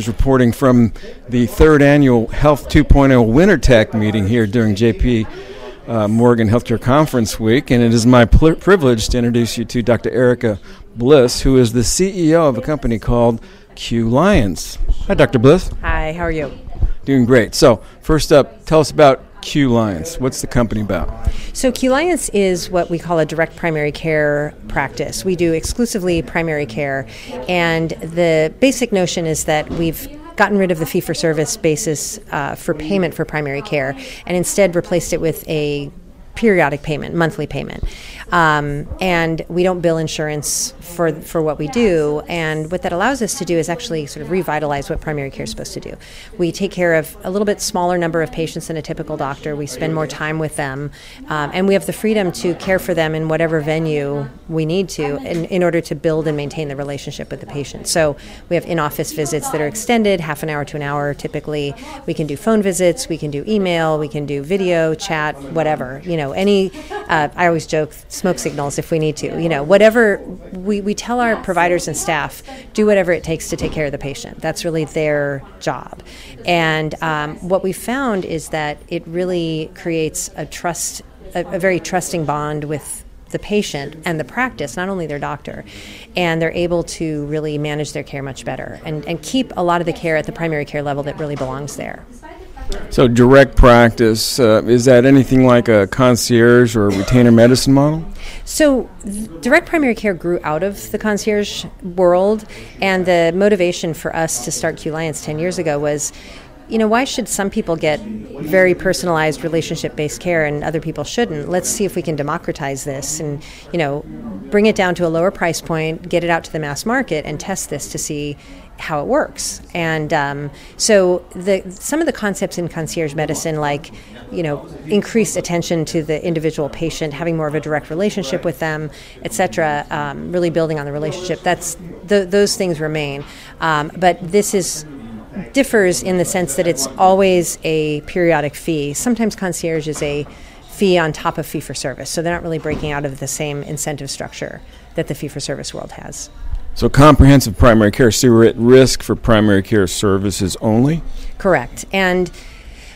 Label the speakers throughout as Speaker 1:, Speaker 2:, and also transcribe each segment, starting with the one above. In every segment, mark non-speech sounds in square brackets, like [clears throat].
Speaker 1: Masters reporting from the third annual Health 2.0 Winter Tech meeting here during JP uh, Morgan Healthcare Conference Week, and it is my pl- privilege to introduce you to Dr. Erika Bliss, who is the CEO of a company called Qliance. Hi, Dr. Bliss.
Speaker 2: Hi, how are you?
Speaker 1: Doing great. So, first up, tell us about Qliance. What's the company about?
Speaker 2: So, Qliance is what we call a direct primary care practice. We do exclusively primary care, and the basic notion is that we've gotten rid of the fee for service basis uh, for payment for primary care and instead replaced it with a periodic payment, monthly payment. Um, and we don't bill insurance for for what we do. And what that allows us to do is actually sort of revitalize what primary care is supposed to do. We take care of a little bit smaller number of patients than a typical doctor. We spend more time with them, um, and we have the freedom to care for them in whatever venue we need to in, in order to build and maintain the relationship with the patient. So we have in-office visits that are extended, half an hour to an hour typically. We can do phone visits, we can do email, we can do video, chat, whatever. You know, any. Uh, I always joke smoke signals if we need to. You know, whatever we, we tell our providers and staff, do whatever it takes to take care of the patient. That's really their job. And um, what we found is that it really creates a trust, a, a very trusting bond with the patient and the practice, not only their doctor, and they're able to really manage their care much better and, and keep a lot of the care at the primary care level that really belongs there.
Speaker 1: So, direct practice, uh, is that anything like a concierge or a retainer medicine model?
Speaker 2: So, direct primary care grew out of the concierge world, and the motivation for us to start Qliance 10 years ago was you know, why should some people get very personalized relationship based care and other people shouldn't? Let's see if we can democratize this and, you know, bring it down to a lower price point, get it out to the mass market, and test this to see how it works. And um, so the some of the concepts in concierge medicine, like you know, increased attention to the individual patient, having more of a direct relationship with them, et cetera, um, really building on the relationship. That's th- those things remain. Um, but this is differs in the sense that it's always a periodic fee. Sometimes concierge is a fee on top of fee for service, so they're not really breaking out of the same incentive structure that the fee for service world has.
Speaker 1: So, comprehensive primary care, so we're at risk for primary care services only?
Speaker 2: Correct. And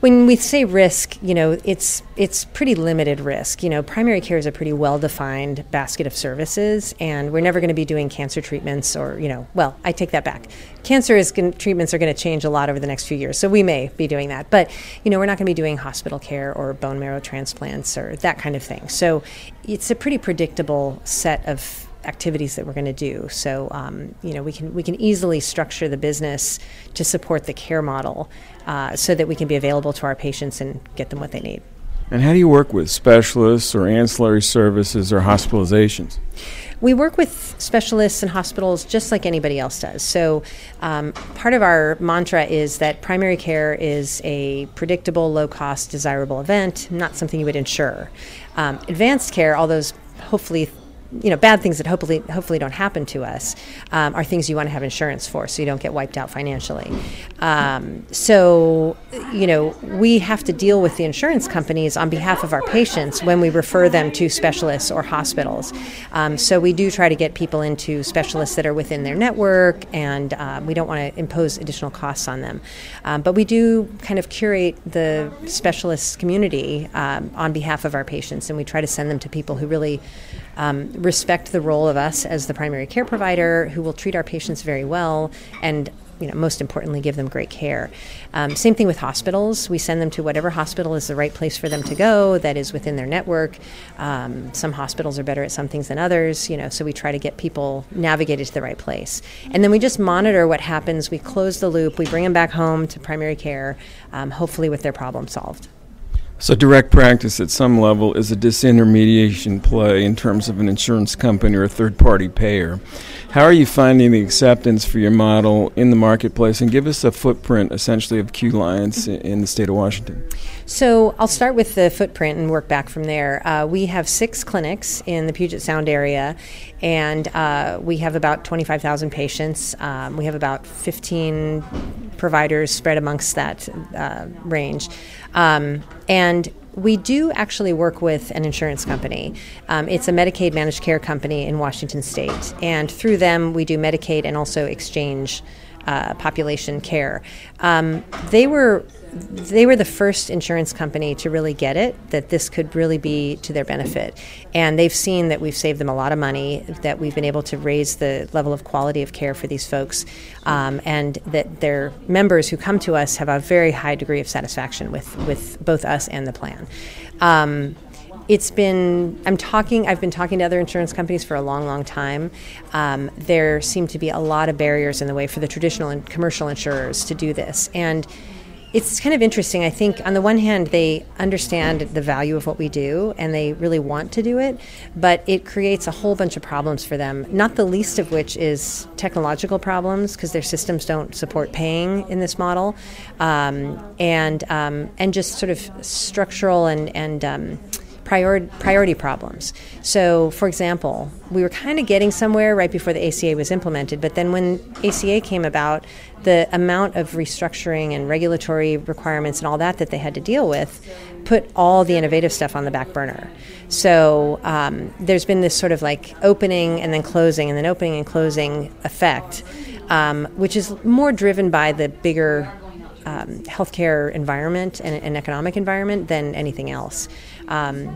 Speaker 2: when we say risk, you know, it's it's pretty limited risk. You know, primary care is a pretty well-defined basket of services, and we're never going to be doing cancer treatments or, you know, well, I take that back. Cancer is gonna, treatments are going to change a lot over the next few years, so we may be doing that. But you know, we're not going to be doing hospital care or bone marrow transplants or that kind of thing. So it's a pretty predictable set of activities that we're going to do. So um, you know we can we can easily structure the business to support the care model, uh, so that we can be available to our patients and get them what they need.
Speaker 1: And how do you work with specialists or ancillary services or hospitalizations?
Speaker 2: We work with specialists and hospitals just like anybody else does. So, um, part of our mantra is that primary care is a predictable, low cost, desirable event, not something you would insure. Um, advanced care, all those hopefully you know bad things that hopefully hopefully don't happen to us um, are things you want to have insurance for so you don't get wiped out financially. Um, so you know we have to deal with the insurance companies on behalf of our patients when we refer them to specialists or hospitals. Um, so we do try to get people into specialists that are within their network and uh, we don't want to impose additional costs on them. Um, but we do kind of curate the specialist community um, on behalf of our patients and we try to send them to people who really um, respect the role of us as the primary care provider who will treat our patients very well and you know, most importantly, give them great care. Um, same thing with hospitals. We send them to whatever hospital is the right place for them to go that is within their network. Um, some hospitals are better at some things than others, you know, so we try to get people navigated to the right place. And then we just monitor what happens. We close the loop. We bring them back home to primary care, um, hopefully with their problem solved.
Speaker 1: So, direct practice at some level is a disintermediation play in terms of an insurance company or a third party payer. How are you finding the acceptance for your model in the marketplace? And give us a footprint essentially of Qliance in the state of Washington.
Speaker 2: So, I'll start with the footprint and work back from there. Uh, we have six clinics in the Puget Sound area, and uh, we have about 25,000 patients. Um, we have about 15 providers spread amongst that uh, range. Um, and we do actually work with an insurance company. Um, it's a Medicaid managed care company in Washington state. And through them, we do Medicaid and also exchange uh, population care. Um, they were they were the first insurance company to really get it that this could really be to their benefit. And they've seen that we've saved them a lot of money, that we've been able to raise the level of quality of care for these folks, um, and that their members who come to us have a very high degree of satisfaction with, with both us and the plan. Um, it's been i'm talking i've been talking to other insurance companies for a long long time um, there seem to be a lot of barriers in the way for the traditional and commercial insurers to do this and it's kind of interesting i think on the one hand they understand the value of what we do and they really want to do it but it creates a whole bunch of problems for them not the least of which is technological problems because their systems don't support paying in this model um, and um, and just sort of structural and and um, priority, priority problems. So, for example, we were kind of getting somewhere right before the ACA was implemented, but then when ACA came about, the amount of restructuring and regulatory requirements and all that that they had to deal with put all the innovative stuff on the back burner. So um, there's been this sort of like opening and then closing and then opening and closing effect, um, which is more driven by the bigger um, healthcare environment and, and, economic environment than anything else. Um,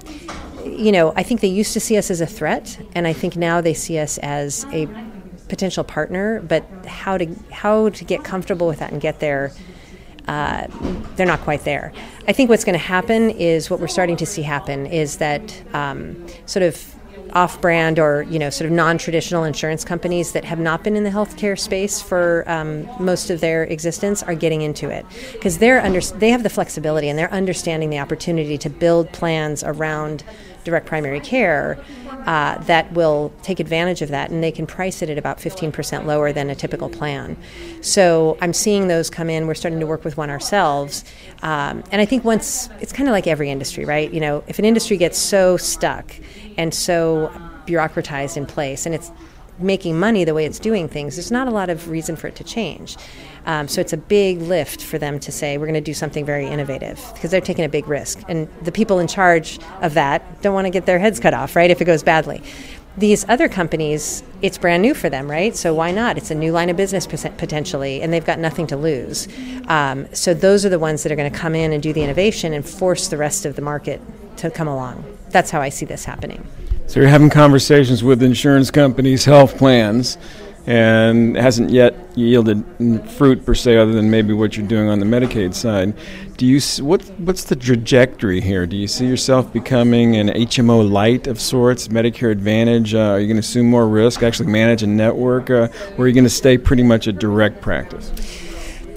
Speaker 2: you know, I think they used to see us as a threat, and I think now they see us as a potential partner. But how to how to get comfortable with that and get there, uh, they're not quite there. I think what's going to happen is what we're starting to see happen is that um, sort of off-brand or you know sort of non-traditional insurance companies that have not been in the healthcare space for um, most of their existence are getting into it. Because they're under they have the flexibility and they're understanding the opportunity to build plans around direct primary care uh, that will take advantage of that and they can price it at about 15% lower than a typical plan. So i'm seeing those come in. We're starting to work with one ourselves. Um, and i think once it's kind of like every industry right? You know if an industry gets so stuck and so bureaucratized in place, and it's making money the way it's doing things, there's not a lot of reason for it to change. Um, so it's a big lift for them to say, we're going to do something very innovative because they're taking a big risk. And the people in charge of that don't want to get their heads cut off, right, if it goes badly. These other companies, it's brand new for them, right? So why not? It's a new line of business potentially, and they've got nothing to lose. Um, so those are the ones that are going to come in and do the innovation and force the rest of the market to come along that's how I see this happening.
Speaker 1: So you're having conversations with insurance companies, health plans, and hasn't yet yielded fruit per se, other than maybe what you're doing on the Medicaid side. Do you what what's the trajectory here? Do you see yourself becoming an HMO light of sorts, Medicare Advantage? Uh, are you going to assume more risk, actually manage a network, uh, or are you going to stay pretty much a direct practice?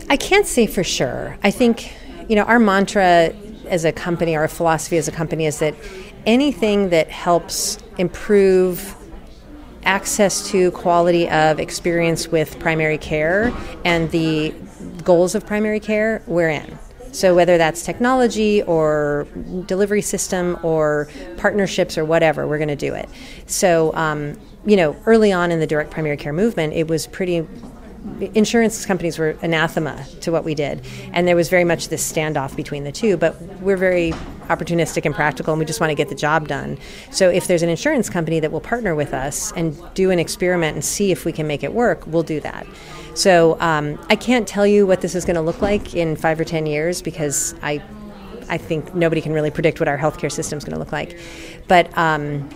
Speaker 2: I can't say for sure. I think you know our mantra as a company, our philosophy as a company is that anything that helps improve access to quality of experience with primary care and the goals of primary care, we're in. So, whether that's technology or delivery system or partnerships or whatever, we're going to do it. So, um, you know, early on in the direct primary care movement, it was pretty insurance companies were anathema to what we did. And there was very much this standoff between the two. But we're very opportunistic and practical, and we just want to get the job done. So if there's an insurance company that will partner with us and do an experiment and see if we can make it work, we'll do that. So um, I can't tell you what this is going to look like in five or ten years because I, I think nobody can really predict what our healthcare system is going to look like. But um,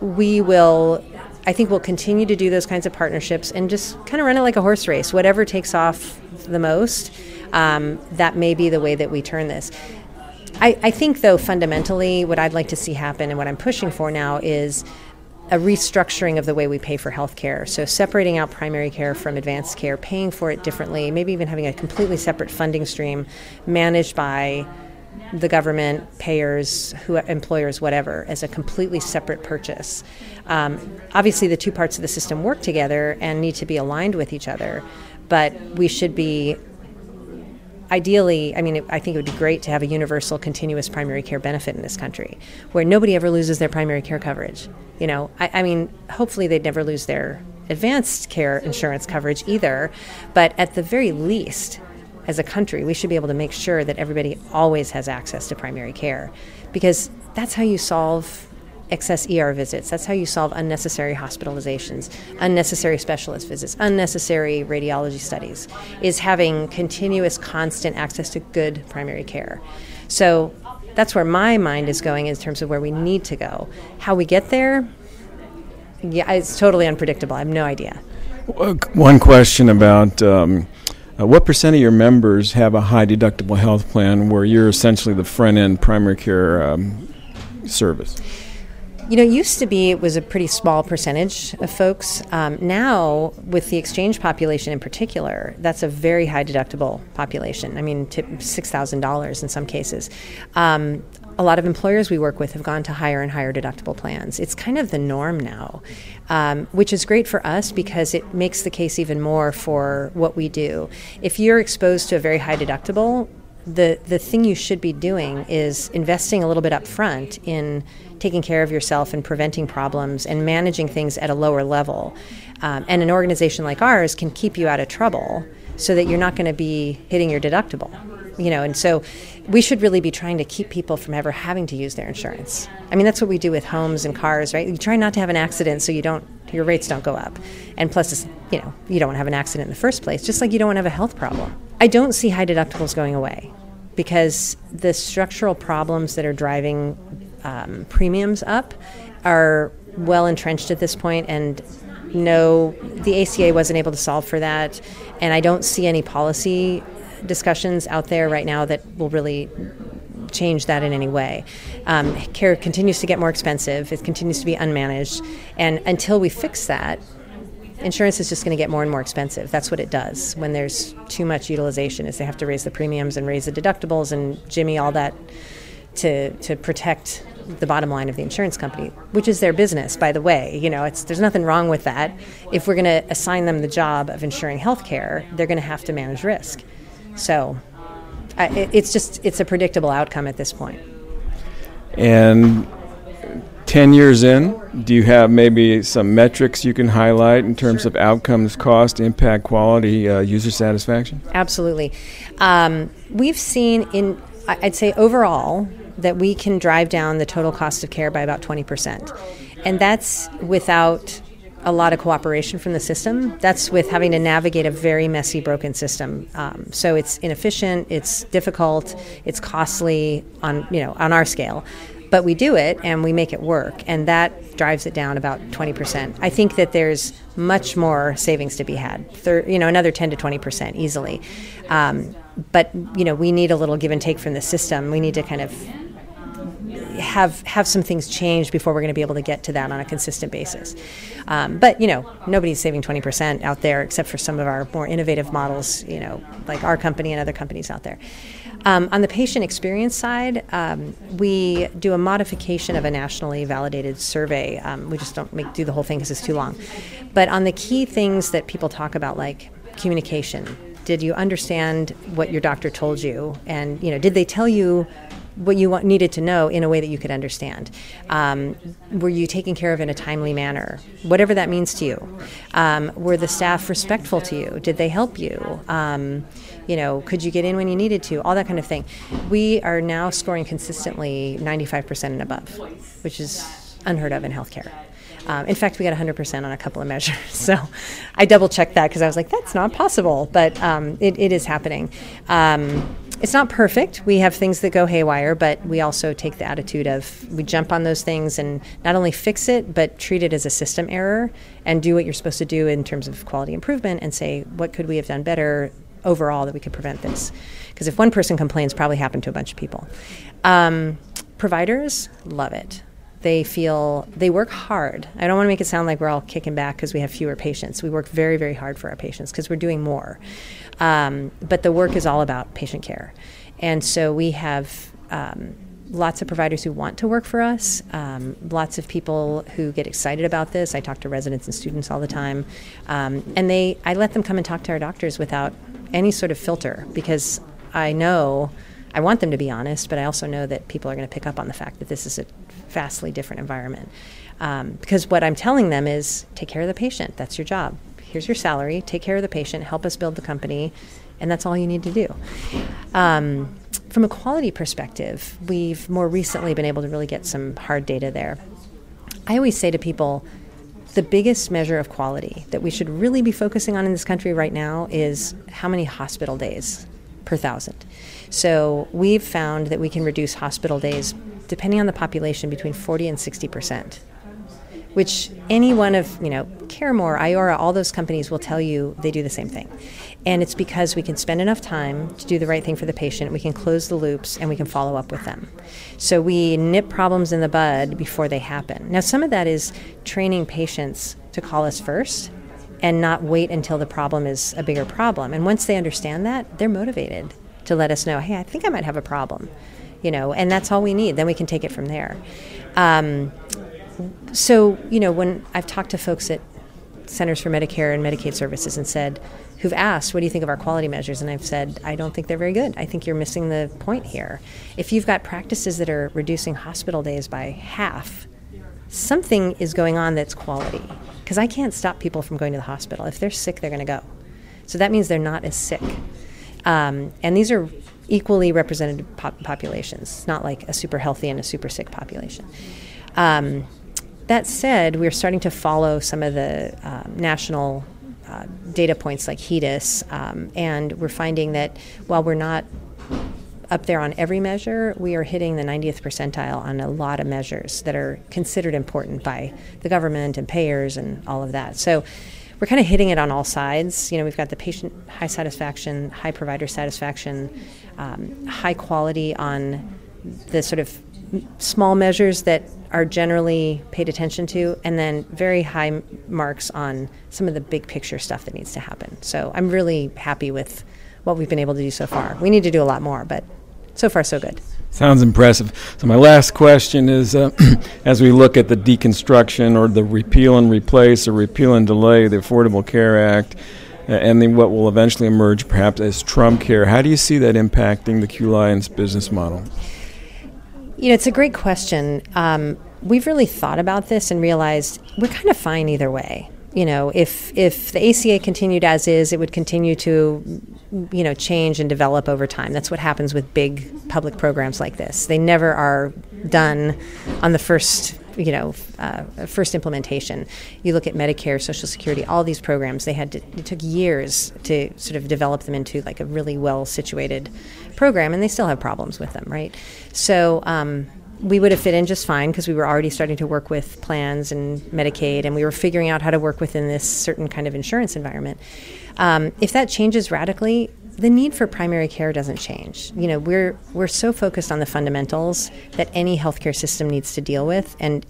Speaker 2: we will I think we'll continue to do those kinds of partnerships and just kind of run it like a horse race. Whatever takes off the most, um, that may be the way that we turn this. I, I think, though, fundamentally, what I'd like to see happen and what I'm pushing for now is a restructuring of the way we pay for healthcare. So separating out primary care from advanced care, paying for it differently, maybe even having a completely separate funding stream managed by the government, payers, who, employers, whatever, as a completely separate purchase. Um, obviously, the two parts of the system work together and need to be aligned with each other, but we should be ideally, I mean, I think it would be great to have a universal, continuous primary care benefit in this country where nobody ever loses their primary care coverage. You know, I, I mean, hopefully they'd never lose their advanced care insurance coverage either, but at the very least, as a country, we should be able to make sure that everybody always has access to primary care because that's how you solve excess ER visits. That's how you solve unnecessary hospitalizations, unnecessary specialist visits, unnecessary radiology studies, is having continuous, constant access to good primary care. So that's where my mind is going in terms of where we need to go. How we get there, yeah, it's totally unpredictable. I have no idea.
Speaker 1: One question about um, uh, what percent of your members have a high deductible health plan where you're essentially the front end primary care um, service?
Speaker 2: You know, it used to be it was a pretty small percentage of folks. Um, now, with the exchange population in particular, that's a very high deductible population. I mean, $6,000 in some cases. Um, a lot of employers we work with have gone to higher and higher deductible plans. It's kind of the norm now, um, which is great for us because it makes the case even more for what we do. If you're exposed to a very high deductible, the, the thing you should be doing is investing a little bit up front in taking care of yourself and preventing problems and managing things at a lower level. Um, and an organization like ours can keep you out of trouble so that you're not going to be hitting your deductible. You know, and so we should really be trying to keep people from ever having to use their insurance. I mean, that's what we do with homes and cars, right? You try not to have an accident so you don't your rates don't go up. And plus, you know, you don't want to have an accident in the first place, just like you don't want to have a health problem. I don't see high deductibles going away because the structural problems that are driving um, premiums up are well entrenched at this point, and no, the ACA wasn't able to solve for that, and I don't see any policy discussions out there right now that will really change that in any way. Um, care continues to get more expensive. It continues to be unmanaged, and until we fix that, insurance is just going to get more and more expensive. That's what it does when there's too much utilization. Is they have to raise the premiums and raise the deductibles and jimmy all that to to protect the bottom line of the insurance company, which is their business, by the way. You know, it's there's nothing wrong with that. If we're going to assign them the job of insuring health care, they're going to have to manage risk. So, I, it, it's just it's a predictable outcome at this point.
Speaker 1: And 10 years in, do you have maybe some metrics you can highlight in terms sure. of outcomes, cost, impact, quality, uh, user satisfaction?
Speaker 2: Absolutely. Um, we've seen in, I'd say overall, that we can drive down the total cost of care by about 20%. And that's without a lot of cooperation from the system. That's with having to navigate a very messy, broken system. Um, so it's inefficient, it's difficult, it's costly on you know on our scale. But we do it and we make it work, and that drives it down about 20%. I think that there's much more savings to be had, Thir- you know, another 10 to 20% easily. Um, but you know, we need a little give and take from the system. We need to kind of have have some things change before we're going to be able to get to that on a consistent basis. Um, but you know, nobody's saving 20% out there except for some of our more innovative models. You know, like our company and other companies out there. Um, on the patient experience side, um, we do a modification of a nationally validated survey. Um, we just don't make do the whole thing because it's too long. But on the key things that people talk about, like communication, did you understand what your doctor told you, and you know, did they tell you what you want, needed to know in a way that you could understand. Um, were you taken care of in a timely manner? Whatever that means to you. Um, were the staff respectful to you? Did they help you? Um, you know, could you get in when you needed to? All that kind of thing. We are now scoring consistently 95% and above, which is unheard of in healthcare. Um, in fact, we got 100% on a couple of measures. [laughs] So I double checked that because I was like, that's not possible. But um, it, it is happening. Um, it's not perfect. We have things that go haywire, but we also take the attitude of we jump on those things and not only fix it, but treat it as a system error and do what you're supposed to do in terms of quality improvement and say, what could we have done better overall that we could prevent this? Because if one person complains, probably happened to a bunch of people. Um, providers love it they feel they work hard. I don't want to make it sound like we're all kicking back because we have fewer patients. We work very, very hard for our patients because we're doing more. Um, but the work is all about patient care. And so we have um, lots of providers who want to work for us, um, lots of people who get excited about this. I talk to residents and students all the time. Um, and they, I let them come and talk to our doctors without any sort of filter because I know. I want them to be honest, but I also know that people are going to pick up on the fact that this is a vastly different environment. Um, because what I'm telling them is take care of the patient. That's your job here's your salary, take care of the patient, help us build the company, and that's all you need to do. Um, from a quality perspective, we've more recently been able to really get some hard data there. I always say to people, the biggest measure of quality that we should really be focusing on in this country right now is how many hospital days per thousand. So we've found that we can reduce hospital days, depending on the population, between 40 and 60 percent which any one of, you know, CareMore, Iora, all those companies will tell you they do the same thing. And it's because we can spend enough time to do the right thing for the patient, we can close the loops, and we can follow up with them. So we nip problems in the bud before they happen. Now, some of that is training patients to call us first and not wait until the problem is a bigger problem. And once they understand that, they're motivated to let us know, hey, I think I might have a problem. You know, and that's all we need. Then we can take it from there. Um, so, you know, when I've talked to folks at Centers for Medicare and Medicaid Services and said, who've asked, what do you think of our quality measures? And I've said, I don't think they're very good. I think you're missing the point here. If you've got practices that are reducing hospital days by half, something is going on that's quality. Because I can't stop people from going to the hospital. If they're sick, they're going to go. So that means they're not as sick. Um, and these are equally represented pop- populations, it's not like a super healthy and a super sick population. Um, that said, we're starting to follow some of the um, national uh, data points like HEDIS, um, and we're finding that while we're not up there on every measure, we are hitting the 90th percentile on a lot of measures that are considered important by the government and payers and all of that. So we're kind of hitting it on all sides. You know, we've got the patient high satisfaction, high provider satisfaction, um, high quality on the sort of small measures that are generally paid attention to, and then very high marks on some of the big picture stuff that needs to happen. So I'm really happy with what we've been able to do so far. We need to do a lot more, but so far, so good.
Speaker 1: Sounds impressive. So, my last question is uh, [clears throat] as we look at the deconstruction or the repeal and replace or repeal and delay the Affordable Care Act, uh, and then what will eventually emerge perhaps as Trump Care, how do you see that impacting the Qliance business model?
Speaker 2: You know, it's a great question. Um, we've really thought about this and realized we're kind of fine either way. You know, if if the ACA continued as is, it would continue to, you know, change and develop over time. That's what happens with big public programs like this. They never are done on the first you know, uh, first implementation. You look at Medicare, Social Security, all these programs. They had to, it took years to sort of develop them into like a really well situated program, and they still have problems with them, right? So. Um, we would have fit in just fine because we were already starting to work with plans and Medicaid, and we were figuring out how to work within this certain kind of insurance environment. Um, if that changes radically, the need for primary care doesn't change. You know, we're we're so focused on the fundamentals that any healthcare system needs to deal with, and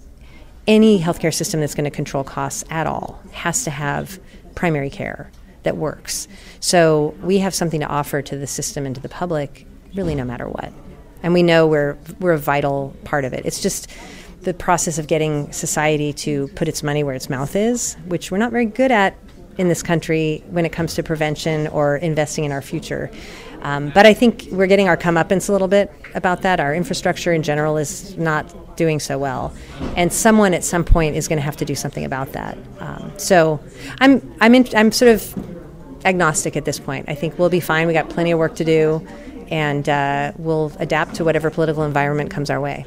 Speaker 2: any healthcare system that's going to control costs at all has to have primary care that works. So we have something to offer to the system and to the public, really, no matter what. And we know we're we're a vital part of it. It's just the process of getting society to put its money where its mouth is, which we're not very good at in this country when it comes to prevention or investing in our future. Um, but I think we're getting our comeuppance a little bit about that. Our infrastructure in general is not doing so well, and someone at some point is going to have to do something about that. Um, so I'm I'm in, I'm sort of agnostic at this point. I think we'll be fine. We got plenty of work to do, and uh, we'll adapt to whatever political environment comes our way.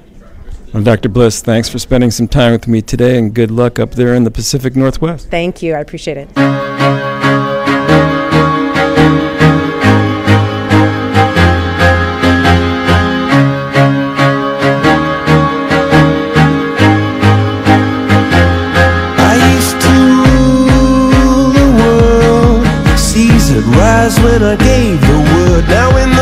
Speaker 1: Well, Dr. Bliss, thanks for spending some time with me today and good luck up there in the Pacific Northwest.
Speaker 2: Thank you. I appreciate it.
Speaker 3: I used to rule the world. Seas would rise when I gave the word. Now in the